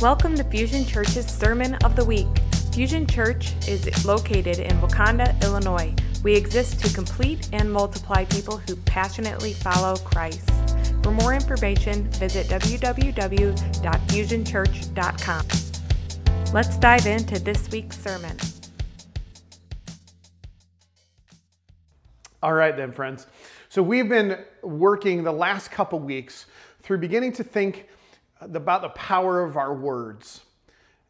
Welcome to Fusion Church's Sermon of the Week. Fusion Church is located in Wauconda, Illinois. We exist to complete and multiply people who passionately follow Christ. For more information, visit www.fusionchurch.com. Let's dive into this week's sermon. All right, then, friends. So, we've been working the last couple weeks through beginning to think about the power of our words.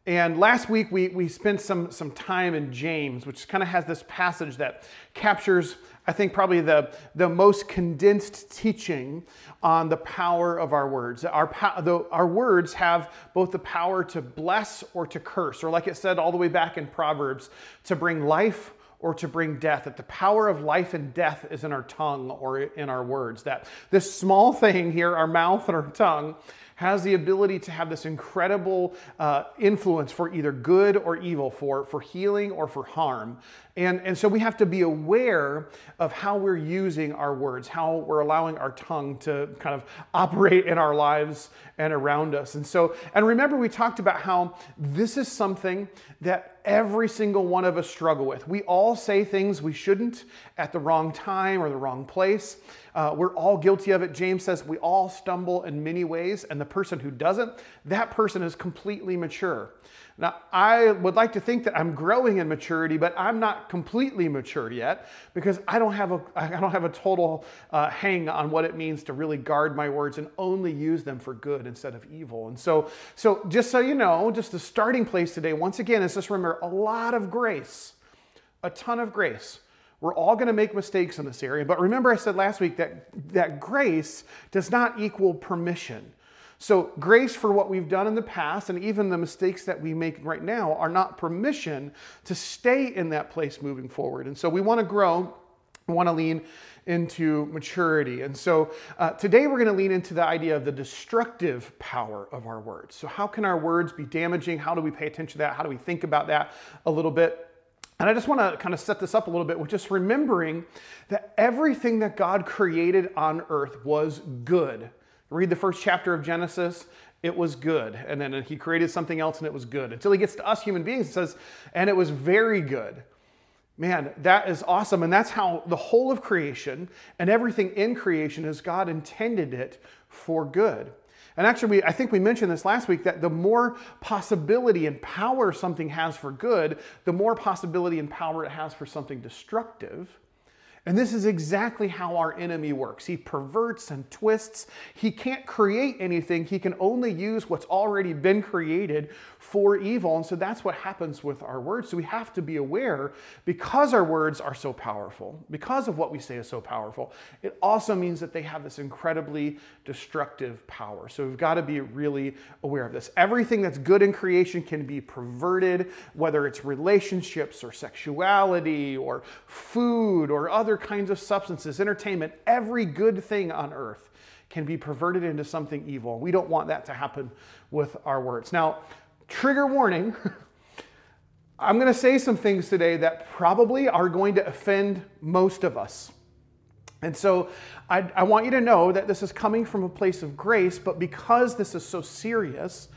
And last week we, we spent some, some time in James, which kind of has this passage that captures, I think, probably the, the most condensed teaching on the power of our words. Our, the, our words have both the power to bless or to curse, or like it said all the way back in Proverbs, to bring life or to bring death, that the power of life and death is in our tongue or in our words. That this small thing here, our mouth and our tongue, has the ability to have this incredible uh, influence for either good or evil, for, for healing or for harm. And, and so we have to be aware of how we're using our words, how we're allowing our tongue to kind of operate in our lives and around us. And so, and remember, we talked about how this is something that every single one of us struggle with. We all say things we shouldn't at the wrong time or the wrong place. Uh, we're all guilty of it. James says we all stumble in many ways, and the person who doesn't, that person is completely mature. Now, I would like to think that I'm growing in maturity, but I'm not completely mature yet because I don't have a, I don't have a total uh, hang on what it means to really guard my words and only use them for good instead of evil. And so, so just so you know, just the starting place today, once again, is just remember a lot of grace, a ton of grace. We're all going to make mistakes in this area, but remember I said last week that, that grace does not equal permission. So, grace for what we've done in the past and even the mistakes that we make right now are not permission to stay in that place moving forward. And so, we want to grow, we want to lean into maturity. And so, uh, today we're going to lean into the idea of the destructive power of our words. So, how can our words be damaging? How do we pay attention to that? How do we think about that a little bit? And I just want to kind of set this up a little bit with just remembering that everything that God created on earth was good. Read the first chapter of Genesis, it was good. And then he created something else and it was good. Until he gets to us human beings, it says, and it was very good. Man, that is awesome. And that's how the whole of creation and everything in creation is God intended it for good. And actually, we, I think we mentioned this last week that the more possibility and power something has for good, the more possibility and power it has for something destructive. And this is exactly how our enemy works. He perverts and twists. He can't create anything, he can only use what's already been created for evil. And so that's what happens with our words. So we have to be aware because our words are so powerful, because of what we say is so powerful, it also means that they have this incredibly destructive power. So we've got to be really aware of this. Everything that's good in creation can be perverted, whether it's relationships or sexuality or food or other kinds of substances, entertainment, every good thing on earth can be perverted into something evil. We don't want that to happen with our words. Now, trigger warning I'm going to say some things today that probably are going to offend most of us. And so I, I, want you to know that this is coming from a place of grace, but because this is so serious,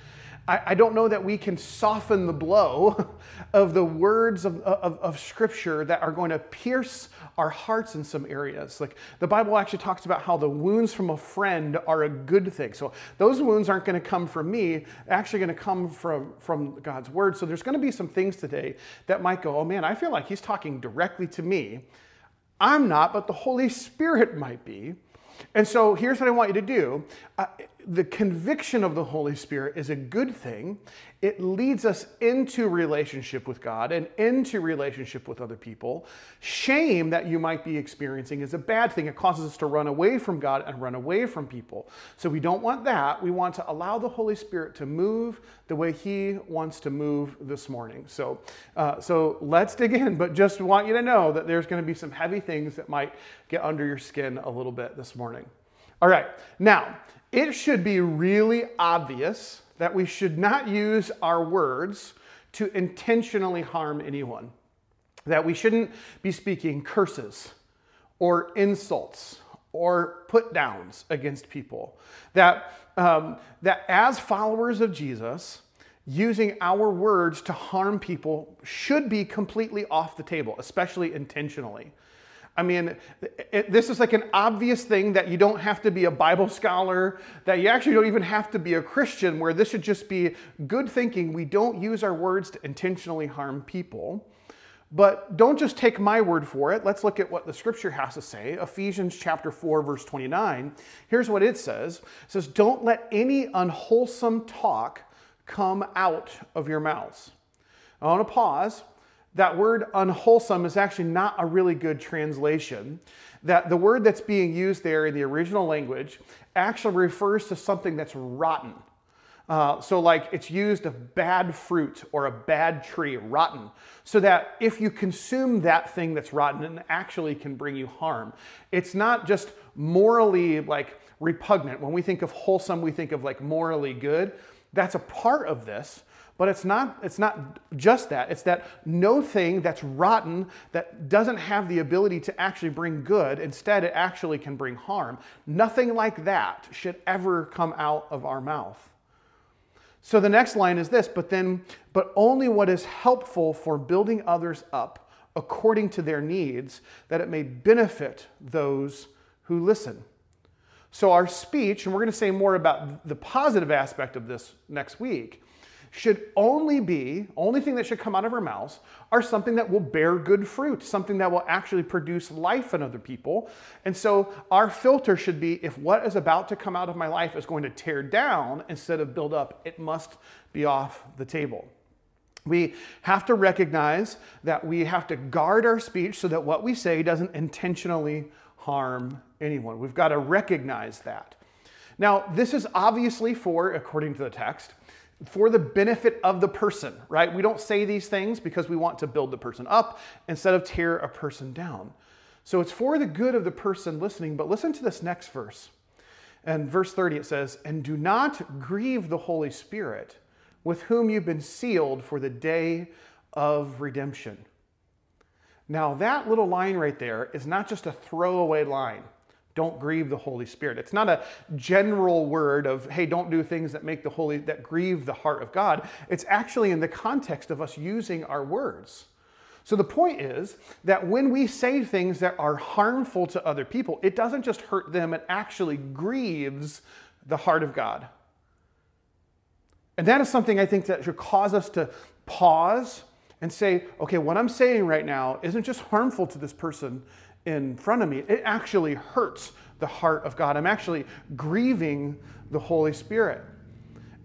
I, don't know that we can soften the blow of the words of, of, of, Scripture that are going to pierce our hearts in some areas. Like the Bible actually talks about how the wounds from a friend are a good thing. So those wounds aren't going to come from me, actually going to come from, from God's Word. So there's going to be some things today that might go, oh man, I feel like He's talking directly to me. I'm not, but the Holy Spirit might be. And so here's what I want you to do. Uh, the conviction of the Holy Spirit is a good thing. It leads us into relationship with God and into relationship with other people. Shame that you might be experiencing is a bad thing. It causes us to run away from God and run away from people. So we don't want that. We want to allow the Holy Spirit to move the way He wants to move this morning. So, uh, so let's dig in. But just want you to know that there's going to be some heavy things that might get under your skin a little bit this morning. All right, now it should be really obvious that we should not use our words to intentionally harm anyone, that we shouldn't be speaking curses or insults or put downs against people, that, um, that as followers of Jesus, using our words to harm people should be completely off the table, especially intentionally. I mean, it, this is like an obvious thing that you don't have to be a Bible scholar, that you actually don't even have to be a Christian, where this should just be good thinking. We don't use our words to intentionally harm people. But don't just take my word for it. Let's look at what the scripture has to say. Ephesians chapter 4 verse 29. Here's what it says. It says, "Don't let any unwholesome talk come out of your mouths." I want to pause. That word unwholesome is actually not a really good translation. That the word that's being used there in the original language actually refers to something that's rotten. Uh, so, like it's used of bad fruit or a bad tree, rotten, so that if you consume that thing that's rotten, it actually can bring you harm. It's not just morally like repugnant. When we think of wholesome, we think of like morally good. That's a part of this, but it's not, it's not just that. It's that no thing that's rotten, that doesn't have the ability to actually bring good, instead, it actually can bring harm. Nothing like that should ever come out of our mouth. So the next line is this, but then, but only what is helpful for building others up according to their needs, that it may benefit those who listen. So our speech, and we're going to say more about the positive aspect of this next week, should only be, only thing that should come out of our mouths are something that will bear good fruit, something that will actually produce life in other people. And so our filter should be if what is about to come out of my life is going to tear down instead of build up, it must be off the table. We have to recognize that we have to guard our speech so that what we say doesn't intentionally harm anyone. We've got to recognize that. Now, this is obviously for, according to the text, for the benefit of the person, right? We don't say these things because we want to build the person up instead of tear a person down. So it's for the good of the person listening, but listen to this next verse. And verse 30 it says, And do not grieve the Holy Spirit, with whom you've been sealed for the day of redemption. Now, that little line right there is not just a throwaway line. Don't grieve the Holy Spirit. It's not a general word of, hey, don't do things that make the Holy, that grieve the heart of God. It's actually in the context of us using our words. So the point is that when we say things that are harmful to other people, it doesn't just hurt them, it actually grieves the heart of God. And that is something I think that should cause us to pause and say, okay, what I'm saying right now isn't just harmful to this person, in front of me, it actually hurts the heart of God. I'm actually grieving the Holy Spirit.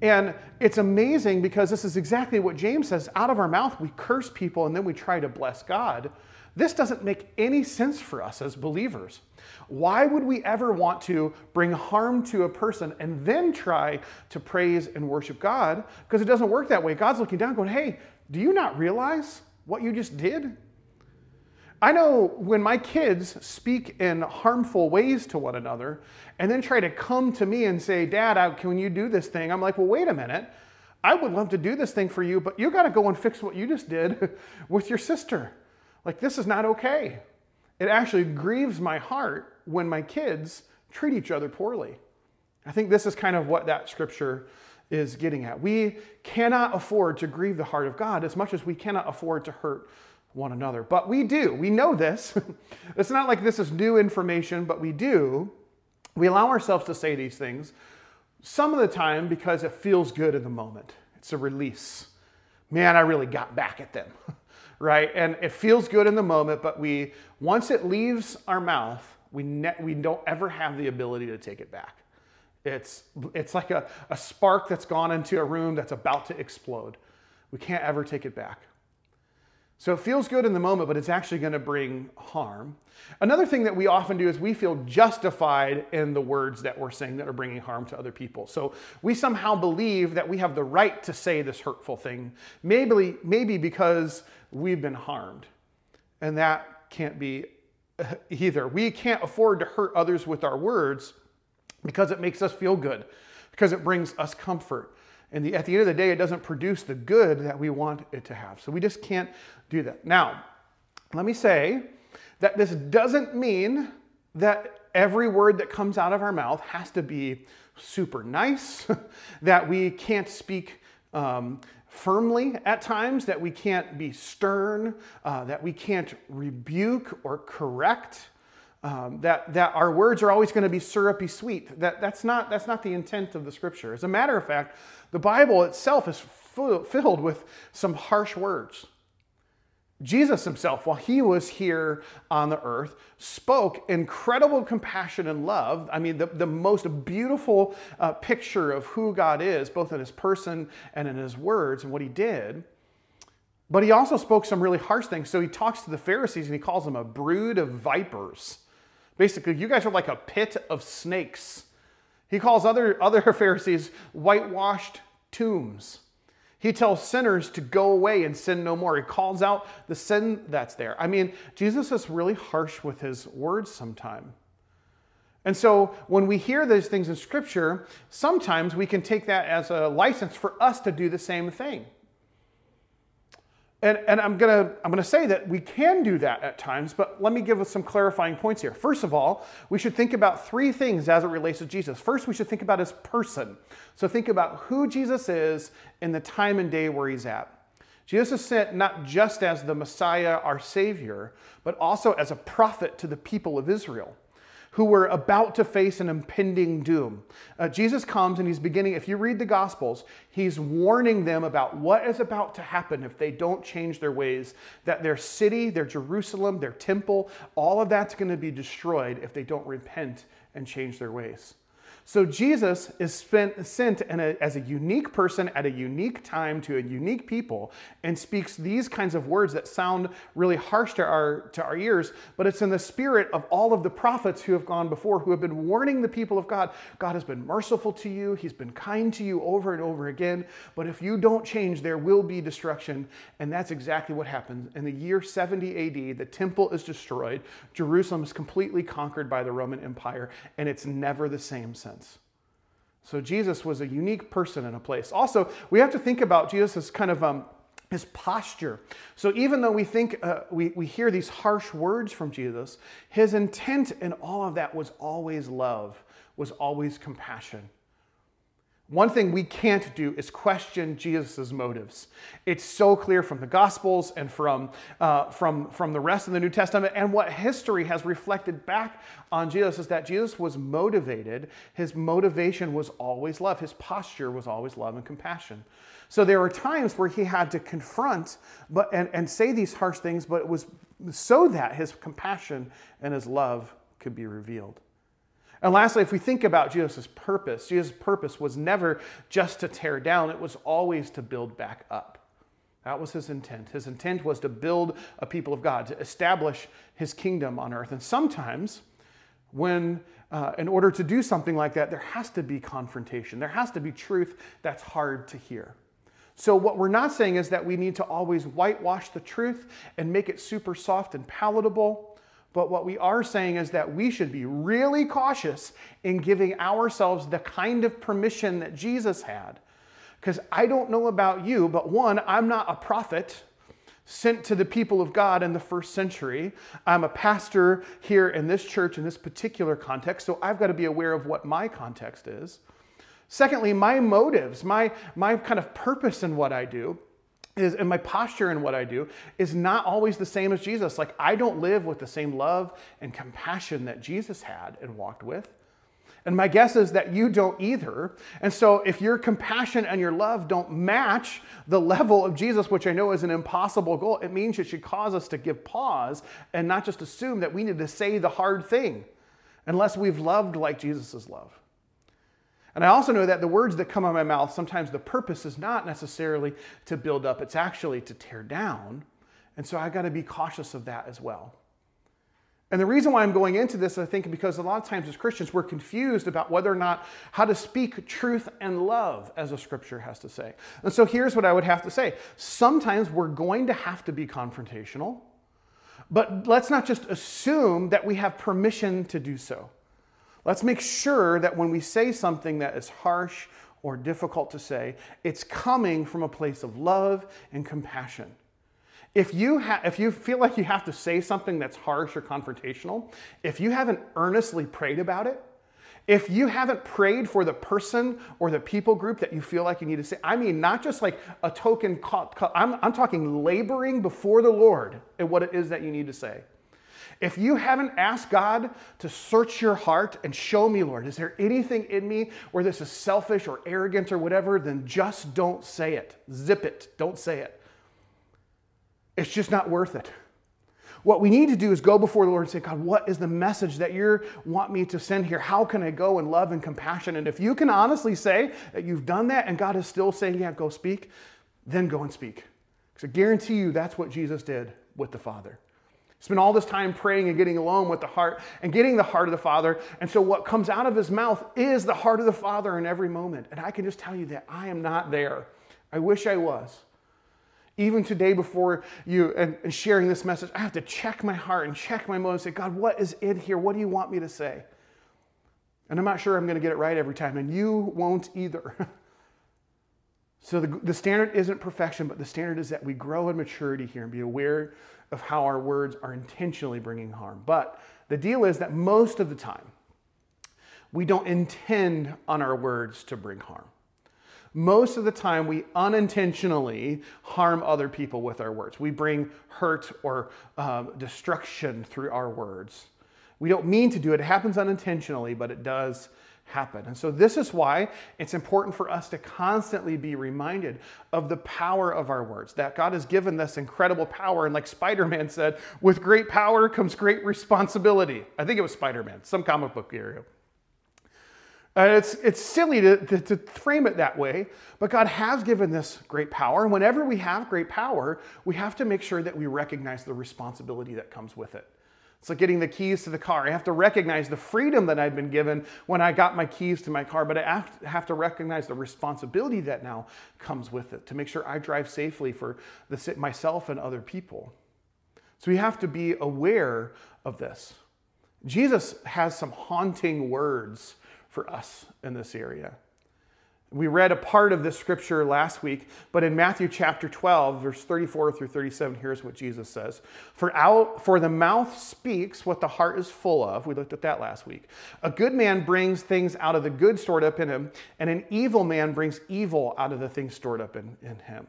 And it's amazing because this is exactly what James says out of our mouth, we curse people and then we try to bless God. This doesn't make any sense for us as believers. Why would we ever want to bring harm to a person and then try to praise and worship God? Because it doesn't work that way. God's looking down, going, hey, do you not realize what you just did? I know when my kids speak in harmful ways to one another and then try to come to me and say, Dad, can you do this thing? I'm like, well, wait a minute. I would love to do this thing for you, but you got to go and fix what you just did with your sister. Like, this is not okay. It actually grieves my heart when my kids treat each other poorly. I think this is kind of what that scripture is getting at. We cannot afford to grieve the heart of God as much as we cannot afford to hurt one another. But we do. We know this. it's not like this is new information, but we do. We allow ourselves to say these things some of the time because it feels good in the moment. It's a release. Man, I really got back at them. right? And it feels good in the moment, but we once it leaves our mouth, we ne- we don't ever have the ability to take it back. It's it's like a, a spark that's gone into a room that's about to explode. We can't ever take it back. So it feels good in the moment, but it's actually going to bring harm. Another thing that we often do is we feel justified in the words that we're saying that are bringing harm to other people. So we somehow believe that we have the right to say this hurtful thing, maybe, maybe because we've been harmed. And that can't be either. We can't afford to hurt others with our words because it makes us feel good, because it brings us comfort. And the, at the end of the day, it doesn't produce the good that we want it to have. So we just can't do that. Now, let me say that this doesn't mean that every word that comes out of our mouth has to be super nice, that we can't speak um, firmly at times, that we can't be stern, uh, that we can't rebuke or correct. Um, that, that our words are always going to be syrupy sweet. That, that's, not, that's not the intent of the scripture. As a matter of fact, the Bible itself is filled with some harsh words. Jesus himself, while he was here on the earth, spoke incredible compassion and love. I mean, the, the most beautiful uh, picture of who God is, both in his person and in his words and what he did. But he also spoke some really harsh things. So he talks to the Pharisees and he calls them a brood of vipers. Basically, you guys are like a pit of snakes. He calls other, other Pharisees whitewashed tombs. He tells sinners to go away and sin no more. He calls out the sin that's there. I mean, Jesus is really harsh with his words sometimes. And so when we hear those things in Scripture, sometimes we can take that as a license for us to do the same thing. And, and I'm going to I'm gonna say that we can do that at times, but let me give us some clarifying points here. First of all, we should think about three things as it relates to Jesus. First, we should think about his person. So think about who Jesus is in the time and day where he's at. Jesus is sent not just as the Messiah, our Savior, but also as a prophet to the people of Israel who were about to face an impending doom. Uh, Jesus comes and he's beginning, if you read the Gospels, he's warning them about what is about to happen if they don't change their ways, that their city, their Jerusalem, their temple, all of that's going to be destroyed if they don't repent and change their ways. So Jesus is spent, sent a, as a unique person at a unique time to a unique people and speaks these kinds of words that sound really harsh to our, to our ears, but it's in the spirit of all of the prophets who have gone before, who have been warning the people of God. God has been merciful to you, He's been kind to you over and over again, but if you don't change, there will be destruction. And that's exactly what happens. In the year 70 AD, the temple is destroyed, Jerusalem is completely conquered by the Roman Empire, and it's never the same since. So Jesus was a unique person in a place. Also, we have to think about Jesus as kind of um, his posture. So even though we think uh, we, we hear these harsh words from Jesus, his intent in all of that was always love, was always compassion. One thing we can't do is question Jesus' motives. It's so clear from the Gospels and from, uh, from, from the rest of the New Testament, and what history has reflected back on Jesus is that Jesus was motivated. His motivation was always love, his posture was always love and compassion. So there were times where he had to confront but, and, and say these harsh things, but it was so that his compassion and his love could be revealed. And lastly, if we think about Jesus' purpose, Jesus' purpose was never just to tear down, it was always to build back up. That was his intent. His intent was to build a people of God, to establish his kingdom on earth. And sometimes, when uh, in order to do something like that, there has to be confrontation, there has to be truth that's hard to hear. So, what we're not saying is that we need to always whitewash the truth and make it super soft and palatable. But what we are saying is that we should be really cautious in giving ourselves the kind of permission that Jesus had. Because I don't know about you, but one, I'm not a prophet sent to the people of God in the first century. I'm a pastor here in this church in this particular context, so I've got to be aware of what my context is. Secondly, my motives, my, my kind of purpose in what I do is and my posture in what I do is not always the same as Jesus. Like I don't live with the same love and compassion that Jesus had and walked with. And my guess is that you don't either. And so if your compassion and your love don't match the level of Jesus, which I know is an impossible goal, it means it should cause us to give pause and not just assume that we need to say the hard thing unless we've loved like Jesus' love. And I also know that the words that come out of my mouth, sometimes the purpose is not necessarily to build up, it's actually to tear down. And so I've got to be cautious of that as well. And the reason why I'm going into this, I think, because a lot of times as Christians, we're confused about whether or not how to speak truth and love, as a scripture has to say. And so here's what I would have to say sometimes we're going to have to be confrontational, but let's not just assume that we have permission to do so. Let's make sure that when we say something that is harsh or difficult to say, it's coming from a place of love and compassion. If you, ha- if you feel like you have to say something that's harsh or confrontational, if you haven't earnestly prayed about it, If you haven't prayed for the person or the people group that you feel like you need to say, I mean, not just like a token, call, call, I'm, I'm talking laboring before the Lord at what it is that you need to say. If you haven't asked God to search your heart and show me, Lord, is there anything in me where this is selfish or arrogant or whatever, then just don't say it. Zip it. Don't say it. It's just not worth it. What we need to do is go before the Lord and say, God, what is the message that you want me to send here? How can I go in love and compassion? And if you can honestly say that you've done that and God is still saying, yeah, go speak, then go and speak. Because I guarantee you that's what Jesus did with the Father. Spend all this time praying and getting alone with the heart and getting the heart of the Father. And so what comes out of his mouth is the heart of the Father in every moment. And I can just tell you that I am not there. I wish I was. Even today, before you and, and sharing this message, I have to check my heart and check my motives. And say, God, what is in here? What do you want me to say? And I'm not sure I'm going to get it right every time, and you won't either. so the, the standard isn't perfection, but the standard is that we grow in maturity here and be aware of how our words are intentionally bringing harm. But the deal is that most of the time, we don't intend on our words to bring harm. Most of the time, we unintentionally harm other people with our words. We bring hurt or um, destruction through our words. We don't mean to do it, it happens unintentionally, but it does happen. And so, this is why it's important for us to constantly be reminded of the power of our words, that God has given this incredible power. And, like Spider Man said, with great power comes great responsibility. I think it was Spider Man, some comic book. Uh, it's, it's silly to, to, to frame it that way, but God has given this great power. And whenever we have great power, we have to make sure that we recognize the responsibility that comes with it. It's like getting the keys to the car. I have to recognize the freedom that I've been given when I got my keys to my car, but I have to recognize the responsibility that now comes with it to make sure I drive safely for the, myself and other people. So we have to be aware of this. Jesus has some haunting words for us in this area. We read a part of this scripture last week, but in Matthew chapter 12, verse 34 through 37, here's what Jesus says For, out, for the mouth speaks what the heart is full of. We looked at that last week. A good man brings things out of the good stored up in him, and an evil man brings evil out of the things stored up in, in him.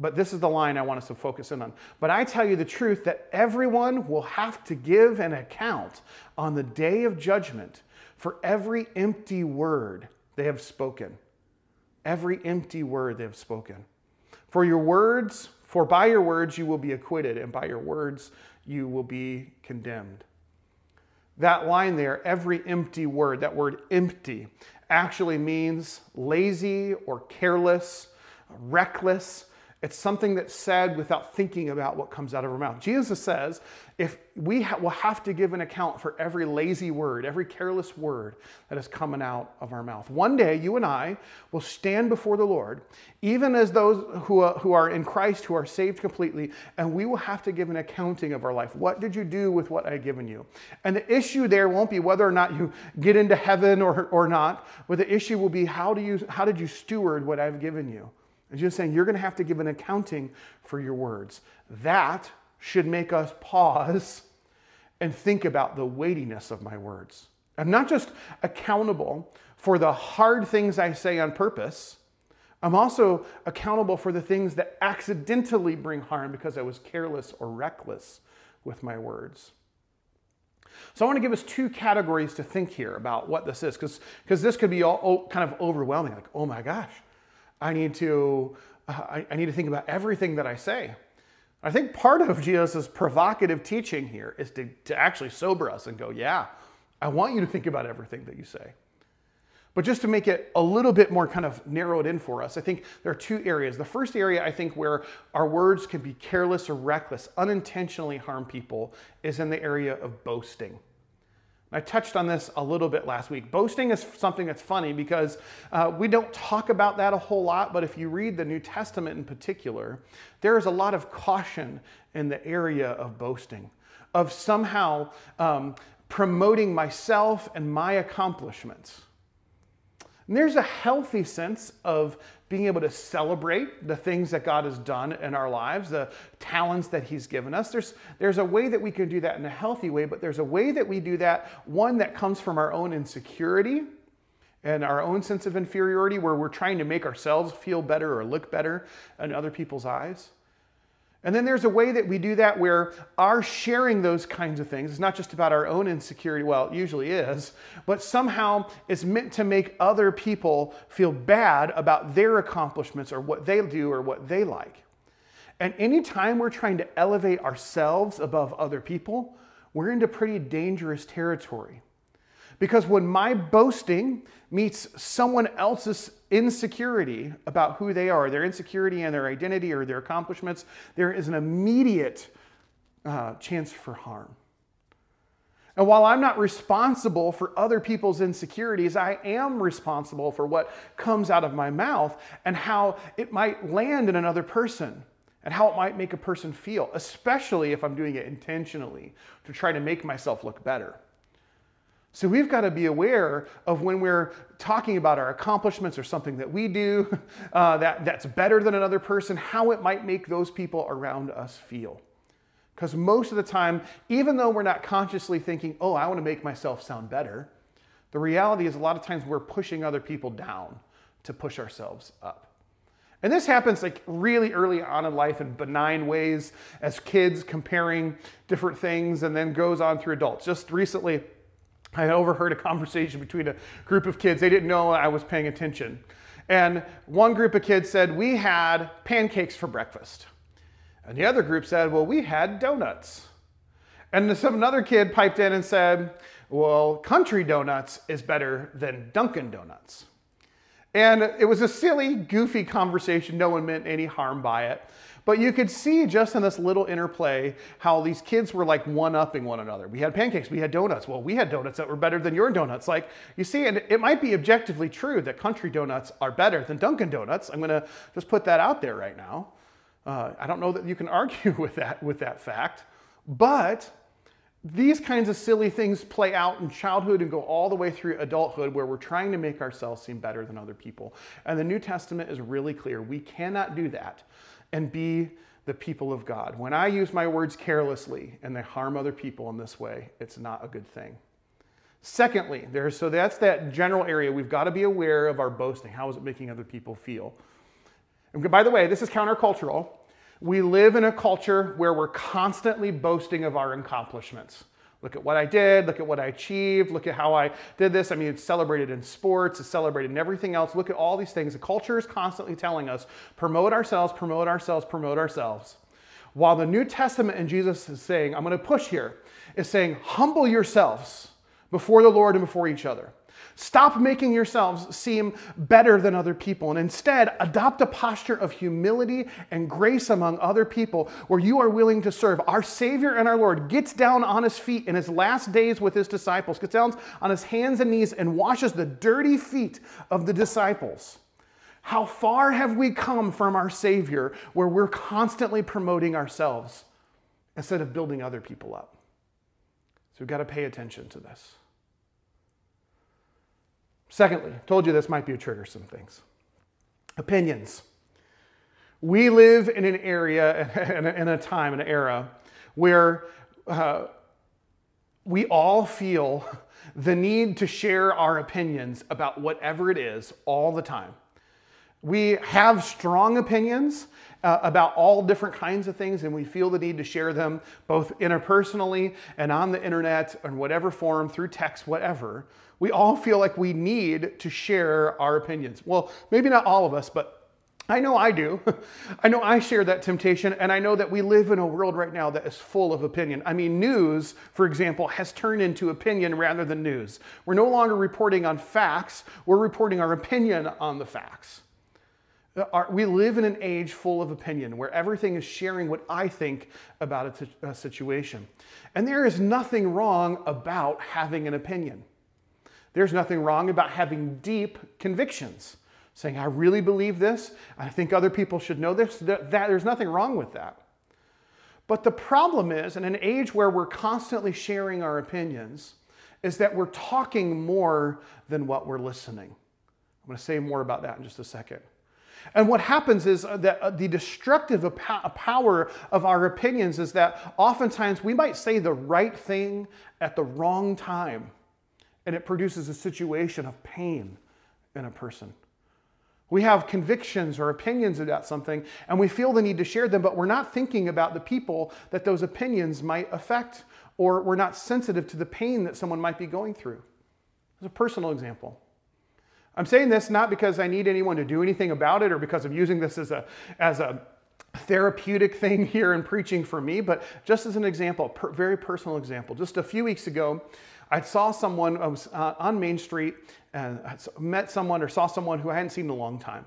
But this is the line I want us to focus in on. But I tell you the truth that everyone will have to give an account on the day of judgment for every empty word they have spoken. Every empty word they have spoken. For your words, for by your words you will be acquitted, and by your words you will be condemned. That line there, every empty word, that word empty, actually means lazy or careless, reckless, it's something that's said without thinking about what comes out of our mouth. Jesus says, if we ha- will have to give an account for every lazy word, every careless word that is coming out of our mouth. One day, you and I will stand before the Lord, even as those who are, who are in Christ, who are saved completely, and we will have to give an accounting of our life. What did you do with what I've given you? And the issue there won't be whether or not you get into heaven or, or not, but the issue will be how, do you, how did you steward what I've given you? And just saying, you're going to have to give an accounting for your words. That should make us pause and think about the weightiness of my words. I'm not just accountable for the hard things I say on purpose, I'm also accountable for the things that accidentally bring harm because I was careless or reckless with my words. So I want to give us two categories to think here about what this is, because this could be all, oh, kind of overwhelming. Like, oh my gosh, I need to, uh, I, I need to think about everything that I say. I think part of Jesus' provocative teaching here is to, to actually sober us and go, yeah, I want you to think about everything that you say. But just to make it a little bit more kind of narrowed in for us, I think there are two areas. The first area I think where our words can be careless or reckless, unintentionally harm people, is in the area of boasting. I touched on this a little bit last week. Boasting is something that's funny because uh, we don't talk about that a whole lot, but if you read the New Testament in particular, there is a lot of caution in the area of boasting, of somehow um, promoting myself and my accomplishments. And there's a healthy sense of being able to celebrate the things that God has done in our lives, the talents that He's given us. There's, there's a way that we can do that in a healthy way, but there's a way that we do that, one that comes from our own insecurity and our own sense of inferiority, where we're trying to make ourselves feel better or look better in other people's eyes. And then there's a way that we do that where our sharing those kinds of things is not just about our own insecurity, well, it usually is, but somehow it's meant to make other people feel bad about their accomplishments or what they do or what they like. And anytime we're trying to elevate ourselves above other people, we're into pretty dangerous territory. Because when my boasting meets someone else's insecurity about who they are, their insecurity and their identity or their accomplishments, there is an immediate uh, chance for harm. And while I'm not responsible for other people's insecurities, I am responsible for what comes out of my mouth and how it might land in another person and how it might make a person feel, especially if I'm doing it intentionally to try to make myself look better. So we've got to be aware of when we're talking about our accomplishments or something that we do uh, that, that's better than another person, how it might make those people around us feel. Because most of the time, even though we're not consciously thinking, oh, I want to make myself sound better, the reality is a lot of times we're pushing other people down to push ourselves up. And this happens like really early on in life in benign ways as kids comparing different things and then goes on through adults. Just recently, I overheard a conversation between a group of kids. They didn't know I was paying attention. And one group of kids said, We had pancakes for breakfast. And the other group said, Well, we had donuts. And some another kid piped in and said, Well, country donuts is better than Dunkin' Donuts. And it was a silly, goofy conversation. No one meant any harm by it. But you could see just in this little interplay how these kids were like one upping one another. We had pancakes, we had donuts. Well, we had donuts that were better than your donuts. Like, you see, and it might be objectively true that country donuts are better than Dunkin' Donuts. I'm gonna just put that out there right now. Uh, I don't know that you can argue with that, with that fact, but these kinds of silly things play out in childhood and go all the way through adulthood where we're trying to make ourselves seem better than other people. And the New Testament is really clear. We cannot do that and be the people of God. When I use my words carelessly and they harm other people in this way, it's not a good thing. Secondly, there's so that's that general area. We've got to be aware of our boasting. How is it making other people feel? And by the way, this is countercultural. We live in a culture where we're constantly boasting of our accomplishments. Look at what I did. Look at what I achieved. Look at how I did this. I mean, it's celebrated in sports, it's celebrated in everything else. Look at all these things. The culture is constantly telling us promote ourselves, promote ourselves, promote ourselves. While the New Testament and Jesus is saying, I'm going to push here, is saying, humble yourselves before the Lord and before each other. Stop making yourselves seem better than other people and instead adopt a posture of humility and grace among other people where you are willing to serve. Our Savior and our Lord gets down on his feet in his last days with his disciples, gets down on his hands and knees and washes the dirty feet of the disciples. How far have we come from our Savior where we're constantly promoting ourselves instead of building other people up? So we've got to pay attention to this. Secondly, I told you this might be a trigger some things. Opinions. We live in an area, in a time, an era, where uh, we all feel the need to share our opinions about whatever it is all the time. We have strong opinions uh, about all different kinds of things, and we feel the need to share them both interpersonally and on the internet, in whatever form, through text, whatever we all feel like we need to share our opinions. Well, maybe not all of us, but I know I do. I know I share that temptation, and I know that we live in a world right now that is full of opinion. I mean, news, for example, has turned into opinion rather than news. We're no longer reporting on facts, we're reporting our opinion on the facts. We live in an age full of opinion where everything is sharing what I think about a situation. And there is nothing wrong about having an opinion. There's nothing wrong about having deep convictions, saying, I really believe this, I think other people should know this. That, that, there's nothing wrong with that. But the problem is, in an age where we're constantly sharing our opinions, is that we're talking more than what we're listening. I'm going to say more about that in just a second. And what happens is that uh, the destructive power of our opinions is that oftentimes we might say the right thing at the wrong time, and it produces a situation of pain in a person. We have convictions or opinions about something, and we feel the need to share them, but we're not thinking about the people that those opinions might affect, or we're not sensitive to the pain that someone might be going through. As a personal example. I'm saying this not because I need anyone to do anything about it or because I'm using this as a, as a therapeutic thing here in preaching for me, but just as an example, per, very personal example. Just a few weeks ago, I saw someone, I was uh, on Main Street and met someone or saw someone who I hadn't seen in a long time.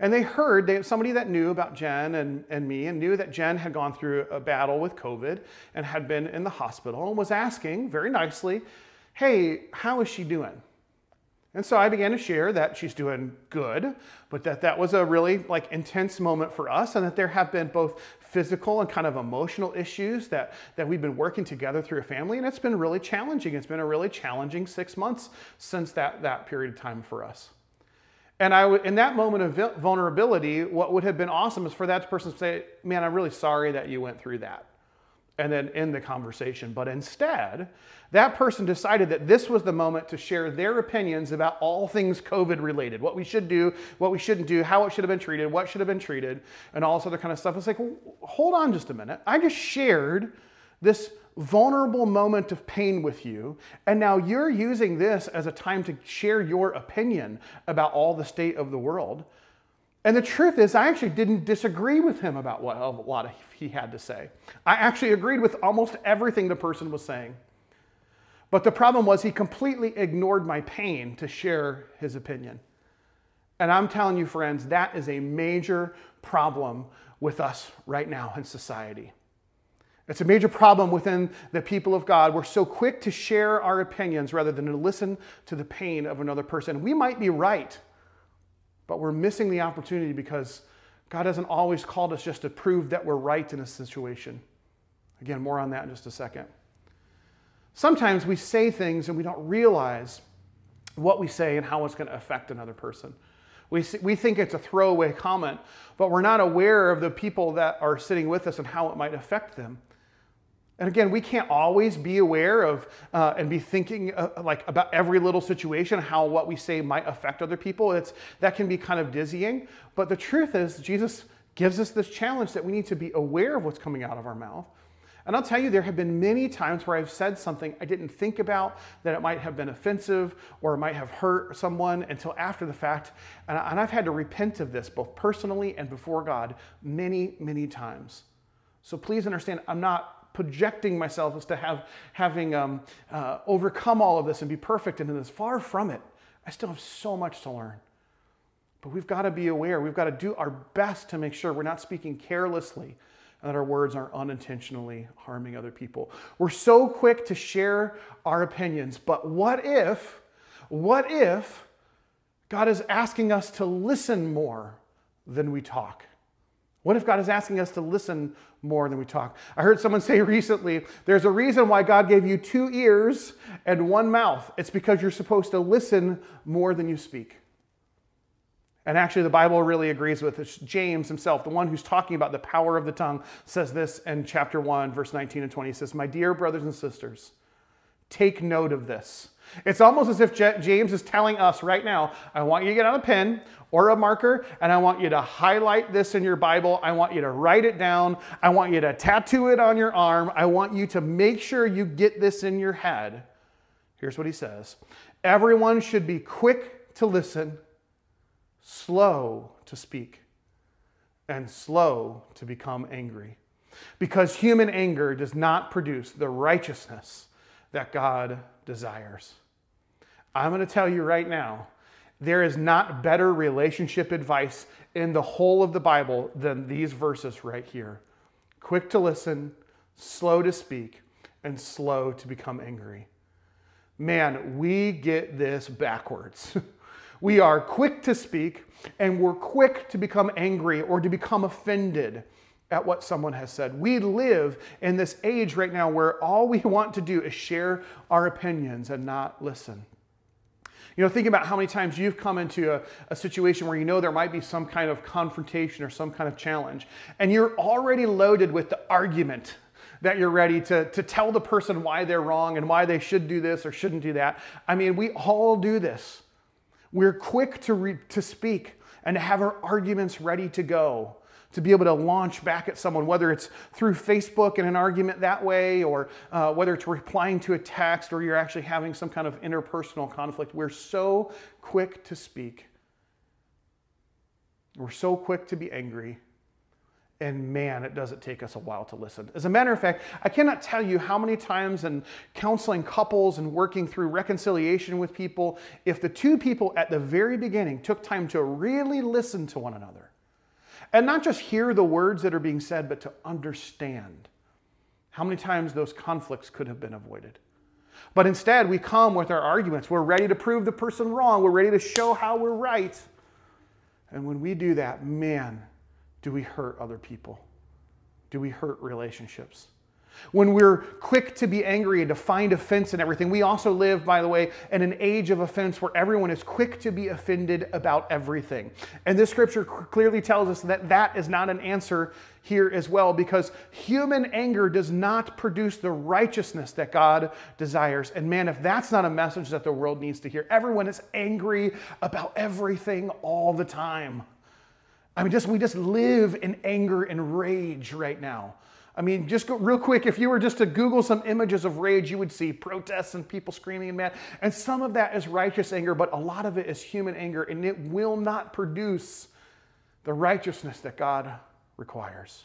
And they heard they, somebody that knew about Jen and, and me and knew that Jen had gone through a battle with COVID and had been in the hospital and was asking very nicely, Hey, how is she doing? And so I began to share that she's doing good, but that that was a really like intense moment for us and that there have been both physical and kind of emotional issues that, that we've been working together through a family. And it's been really challenging. It's been a really challenging six months since that, that period of time for us. And I, in that moment of vulnerability, what would have been awesome is for that person to say, man, I'm really sorry that you went through that and then end the conversation. But instead, that person decided that this was the moment to share their opinions about all things COVID related what we should do, what we shouldn't do, how it should have been treated, what should have been treated, and all this other kind of stuff. It's like, well, hold on just a minute. I just shared this vulnerable moment of pain with you, and now you're using this as a time to share your opinion about all the state of the world. And the truth is, I actually didn't disagree with him about what a lot of he had to say. I actually agreed with almost everything the person was saying. But the problem was he completely ignored my pain to share his opinion. And I'm telling you, friends, that is a major problem with us right now in society. It's a major problem within the people of God. We're so quick to share our opinions rather than to listen to the pain of another person. We might be right but we're missing the opportunity because God hasn't always called us just to prove that we're right in a situation. Again, more on that in just a second. Sometimes we say things and we don't realize what we say and how it's going to affect another person. We, we think it's a throwaway comment, but we're not aware of the people that are sitting with us and how it might affect them. And again, we can't always be aware of uh, and be thinking uh, like about every little situation, how what we say might affect other people. It's that can be kind of dizzying. But the truth is, Jesus gives us this challenge that we need to be aware of what's coming out of our mouth. And I'll tell you, there have been many times where I've said something I didn't think about that it might have been offensive or it might have hurt someone until after the fact. And I've had to repent of this both personally and before God many, many times. So please understand, I'm not projecting myself as to have having um, uh, overcome all of this and be perfect and this. Far from it. I still have so much to learn. But we've got to be aware. We've got to do our best to make sure we're not speaking carelessly and that our words aren't unintentionally harming other people. We're so quick to share our opinions, but what if, what if God is asking us to listen more than we talk? What if God is asking us to listen more than we talk? I heard someone say recently there's a reason why God gave you two ears and one mouth. It's because you're supposed to listen more than you speak. And actually, the Bible really agrees with this. James himself, the one who's talking about the power of the tongue, says this in chapter 1, verse 19 and 20. He says, My dear brothers and sisters, take note of this. It's almost as if James is telling us right now, I want you to get on a pen or a marker and I want you to highlight this in your Bible. I want you to write it down. I want you to tattoo it on your arm. I want you to make sure you get this in your head. Here's what he says Everyone should be quick to listen, slow to speak, and slow to become angry. Because human anger does not produce the righteousness that God desires. I'm going to tell you right now, there is not better relationship advice in the whole of the Bible than these verses right here. Quick to listen, slow to speak, and slow to become angry. Man, we get this backwards. we are quick to speak and we're quick to become angry or to become offended at what someone has said. We live in this age right now where all we want to do is share our opinions and not listen. You know, think about how many times you've come into a, a, situation where you know there might be some kind of confrontation or some kind of challenge, and you're already loaded with the argument that you're ready to, to tell the person why they're wrong and why they should do this or shouldn't do that. I mean, we all do this. We're quick to, re- to speak and to have our arguments ready to go to be able to launch back at someone, whether it's through Facebook in an argument that way, or uh, whether it's replying to a text, or you're actually having some kind of interpersonal conflict. We're so quick to speak. We're so quick to be angry. And man, it doesn't take us a while to listen. As a matter of fact, I cannot tell you how many times in counseling couples and working through reconciliation with people, if the two people at the very beginning took time to really listen to one another, and not just hear the words that are being said, but to understand how many times those conflicts could have been avoided. But instead, we come with our arguments. We're ready to prove the person wrong. We're ready to show how we're right. And when we do that, man, do we hurt other people? Do we hurt relationships? When we're quick to be angry and to find offense and everything, we also live, by the way, in an age of offense where everyone is quick to be offended about everything. And this scripture clearly tells us that that is not an answer here as well, because human anger does not produce the righteousness that God desires. And man, if that's not a message that the world needs to hear, everyone is angry about everything all the time. I mean, just we just live in anger and rage right now. I mean, just go real quick, if you were just to Google some images of rage, you would see protests and people screaming and mad. And some of that is righteous anger, but a lot of it is human anger, and it will not produce the righteousness that God requires.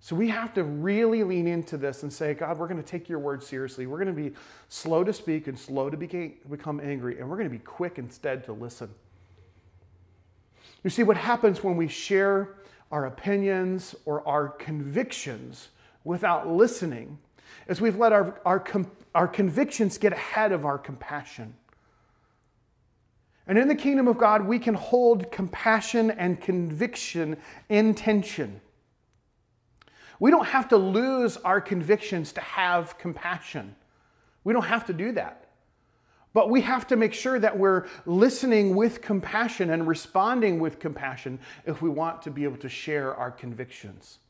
So we have to really lean into this and say, God, we're going to take your word seriously. We're going to be slow to speak and slow to become angry, and we're going to be quick instead to listen. You see, what happens when we share our opinions or our convictions without listening is we've let our, our, our convictions get ahead of our compassion. And in the kingdom of God, we can hold compassion and conviction in tension. We don't have to lose our convictions to have compassion. We don't have to do that. But we have to make sure that we're listening with compassion and responding with compassion if we want to be able to share our convictions.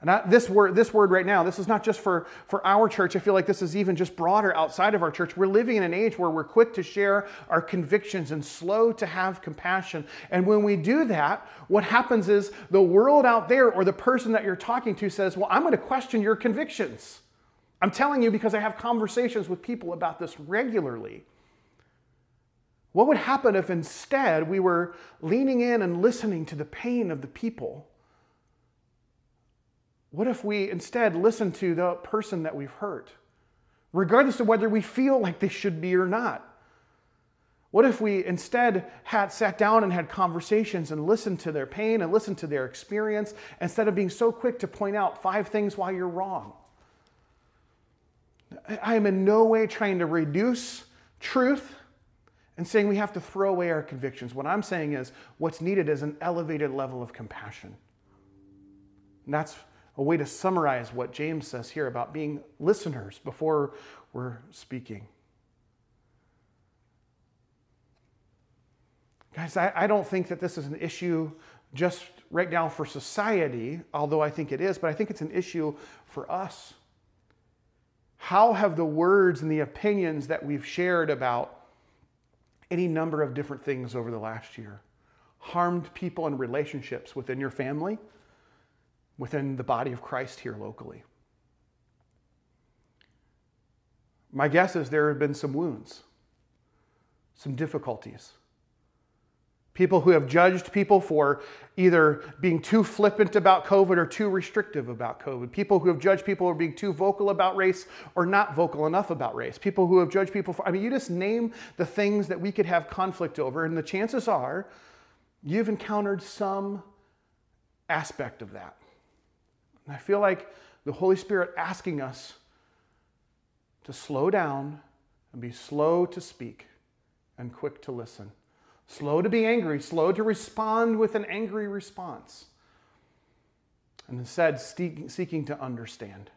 And I, this word, this word right now, this is not just for, for our church. I feel like this is even just broader outside of our church. We're living in an age where we're quick to share our convictions and slow to have compassion. And when we do that, what happens is the world out there or the person that you're talking to says, Well, I'm going to question your convictions. I'm telling you because I have conversations with people about this regularly. What would happen if instead we were leaning in and listening to the pain of the people? What if we instead listen to the person that we've hurt, regardless of whether we feel like they should be or not? What if we instead had sat down and had conversations and listened to their pain and listened to their experience instead of being so quick to point out five things why you're wrong? I am in no way trying to reduce truth and saying we have to throw away our convictions. What I'm saying is what's needed is an elevated level of compassion. And that's a way to summarize what James says here about being listeners before we're speaking. Guys, I, I, don't think that this is an issue just right now for society, although I think it is, but I think it's an issue for us. How have the words and the opinions that we've shared about any number of different things over the last year harmed people and relationships within your family, within the body of Christ here locally? My guess is there have been some wounds, some difficulties People who have judged people for either being too flippant about COVID or too restrictive about COVID. People who have judged people for being too vocal about race or not vocal enough about race. People who have judged people for, I mean, you just name the things that we could have conflict over, and the chances are you've encountered some aspect of that. And I feel like the Holy Spirit asking us to slow down and be slow to speak and quick to listen slow to be angry, slow to respond with an angry response, and instead seeking to understand.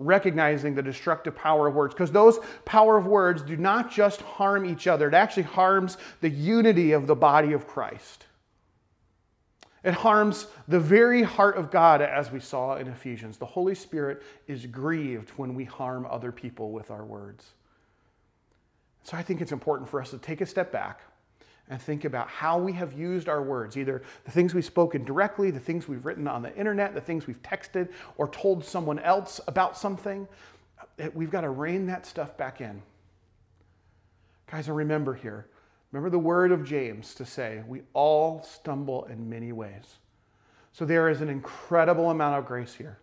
recognizing the destructive power of words because those power of words do not just harm each other it actually harms the unity of the body of christ. It harms the very heart of god as we saw in ephesians. The holy spirit is grieved when we harm other people with our words so i think it's important for us to take a step back and think about how we have used our words, either the things we've spoken directly, the things we've written on the internet, the things we've texted or told someone else about something. Uh, we've got to rein that stuff back in. Guys, I remember here, remember the word of James to say, we all stumble in many ways. So there is an incredible amount of grace here.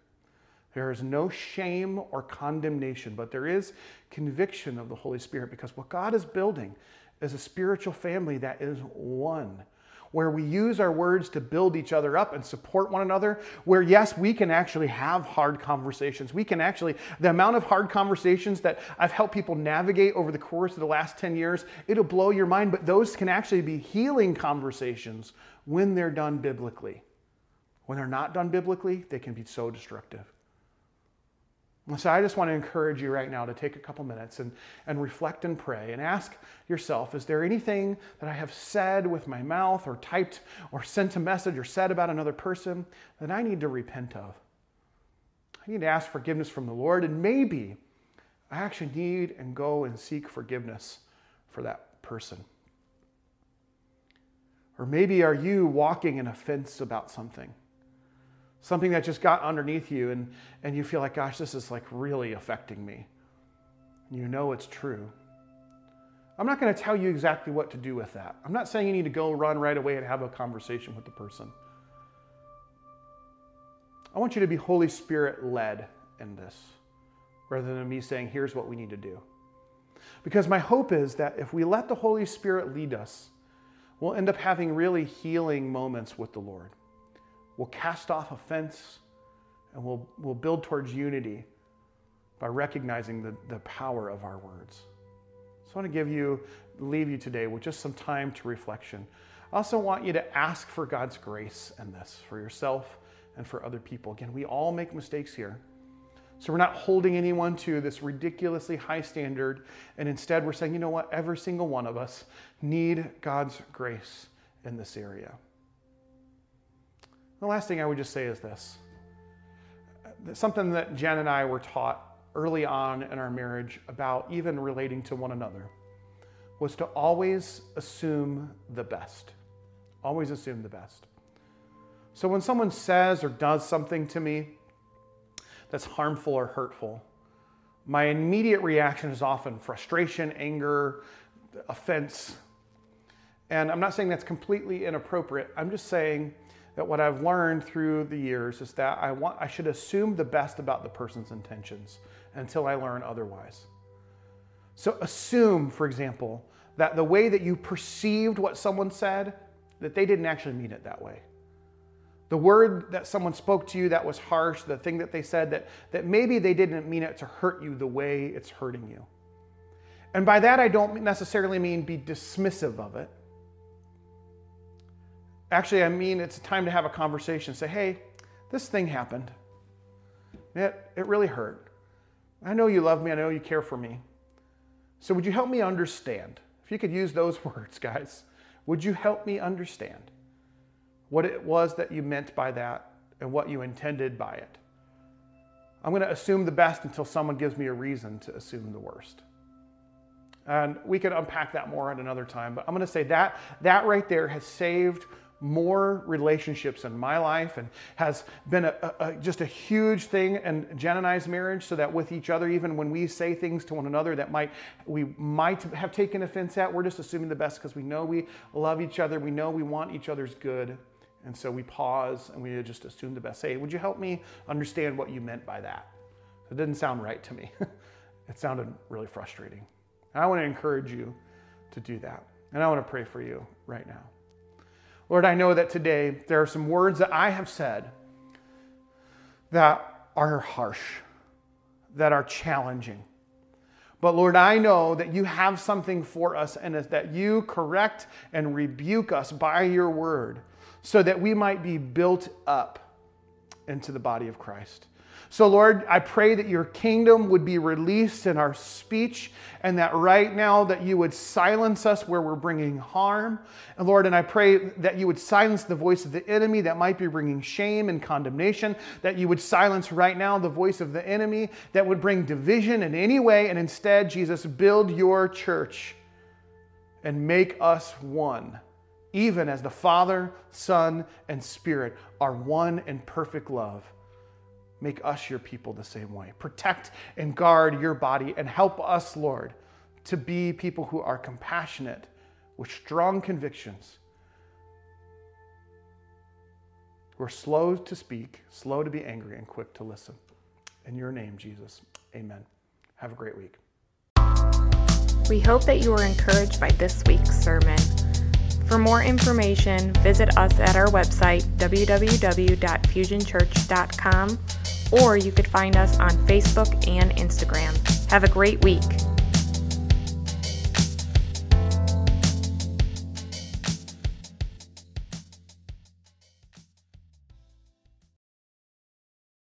There is no shame or condemnation, but there is conviction of the Holy Spirit because what God is building is a spiritual family that is one, where we use our words to build each other up and support one another. Where, yes, we can actually have hard conversations. We can actually, the amount of hard conversations that I've helped people navigate over the course of the last 10 years, it'll blow your mind, but those can actually be healing conversations when they're done biblically. When they're not done biblically, they can be so destructive. So I just want to encourage you right now to take a couple minutes and, and reflect and pray and ask yourself, is there anything that I have said with my mouth or typed or sent a message or said about another person that I need to repent of? I need to ask forgiveness from the Lord and maybe I actually need and go and seek forgiveness for that person. Or maybe are you walking in offense about something? Something that just got underneath you and, and you feel like, gosh, this is like really affecting me. You know it's true. I'm not going to tell you exactly what to do with that. I'm not saying you need to go run right away and have a conversation with the person. I want you to be Holy Spirit led in this rather than me saying, here's what we need to do. Because my hope is that if we let the Holy Spirit lead us, we'll end up having really healing moments with the Lord. We'll cast off offense and we'll, we'll build towards unity by recognizing the, the power of our words. So I want to give you, leave you today with just some time to reflection. I also want you to ask for God's grace in this for yourself and for other people. Again, we all make mistakes here. So we're not holding anyone to this ridiculously high standard. And instead, we're saying, you know what? Every single one of us need God's grace in this area. The last thing I would just say is this uh, something that Jen and I were taught early on in our marriage about even relating to one another was to always assume the best. Always assume the best. So when someone says or does something to me that's harmful or hurtful, my immediate reaction is often frustration, anger, offense. And I'm not saying that's completely inappropriate. I'm just saying that what I've learned through the years is that I want I should assume the best about the person's intentions until I learn otherwise. So assume, for example, that the way that you perceived what someone said, that they didn't actually mean it that way. The word that someone spoke to you that was harsh, the thing that they said that, that maybe they didn't mean it to hurt you the way it's hurting you. And by that, I don't necessarily mean be dismissive of it. Actually, I mean, it's time to have a conversation. Say, hey, this thing happened. It, it really hurt. I know you love me. I know you care for me. So, would you help me understand? If you could use those words, guys, would you help me understand what it was that you meant by that and what you intended by it? I'm going to assume the best until someone gives me a reason to assume the worst. And we could unpack that more at another time, but I'm going to say that that right there has saved more relationships in my life and has been a, a, just a huge thing in Jen and I's marriage so that with each other, even when we say things to one another that might we might have taken offense at, we're just assuming the best because we know we love each other, we know we want each other's good. And so we pause and we just assume the best. Say, would you help me understand what you meant by that? It didn't sound right to me. it sounded really frustrating. I want to encourage you to do that. And I want to pray for you right now. Lord, I know that today there are some words that I have said that are harsh, that are challenging. But Lord, I know that you have something for us and that you correct and rebuke us by your word so that we might be built up into the body of Christ. So, Lord, I pray that your kingdom would be released in our speech and that right now that you would silence us where we're bringing harm. And Lord, and I pray that you would silence the voice of the enemy that might be bringing shame and condemnation, that you would silence right now the voice of the enemy that would bring division in any way. And instead, Jesus, build your church and make us one, even as the Father, Son, and Spirit are one in perfect love. Make us your people the same way. Protect and guard your body and help us, Lord, to be people who are compassionate with strong convictions. We're slow to speak, slow to be angry, and quick to listen. In your name, Jesus. Amen. Have a great week. We hope that you were encouraged by this week's sermon. For more information, visit us at our website, www.fusionchurch.com or you could find us on Facebook and Instagram. Have a great week.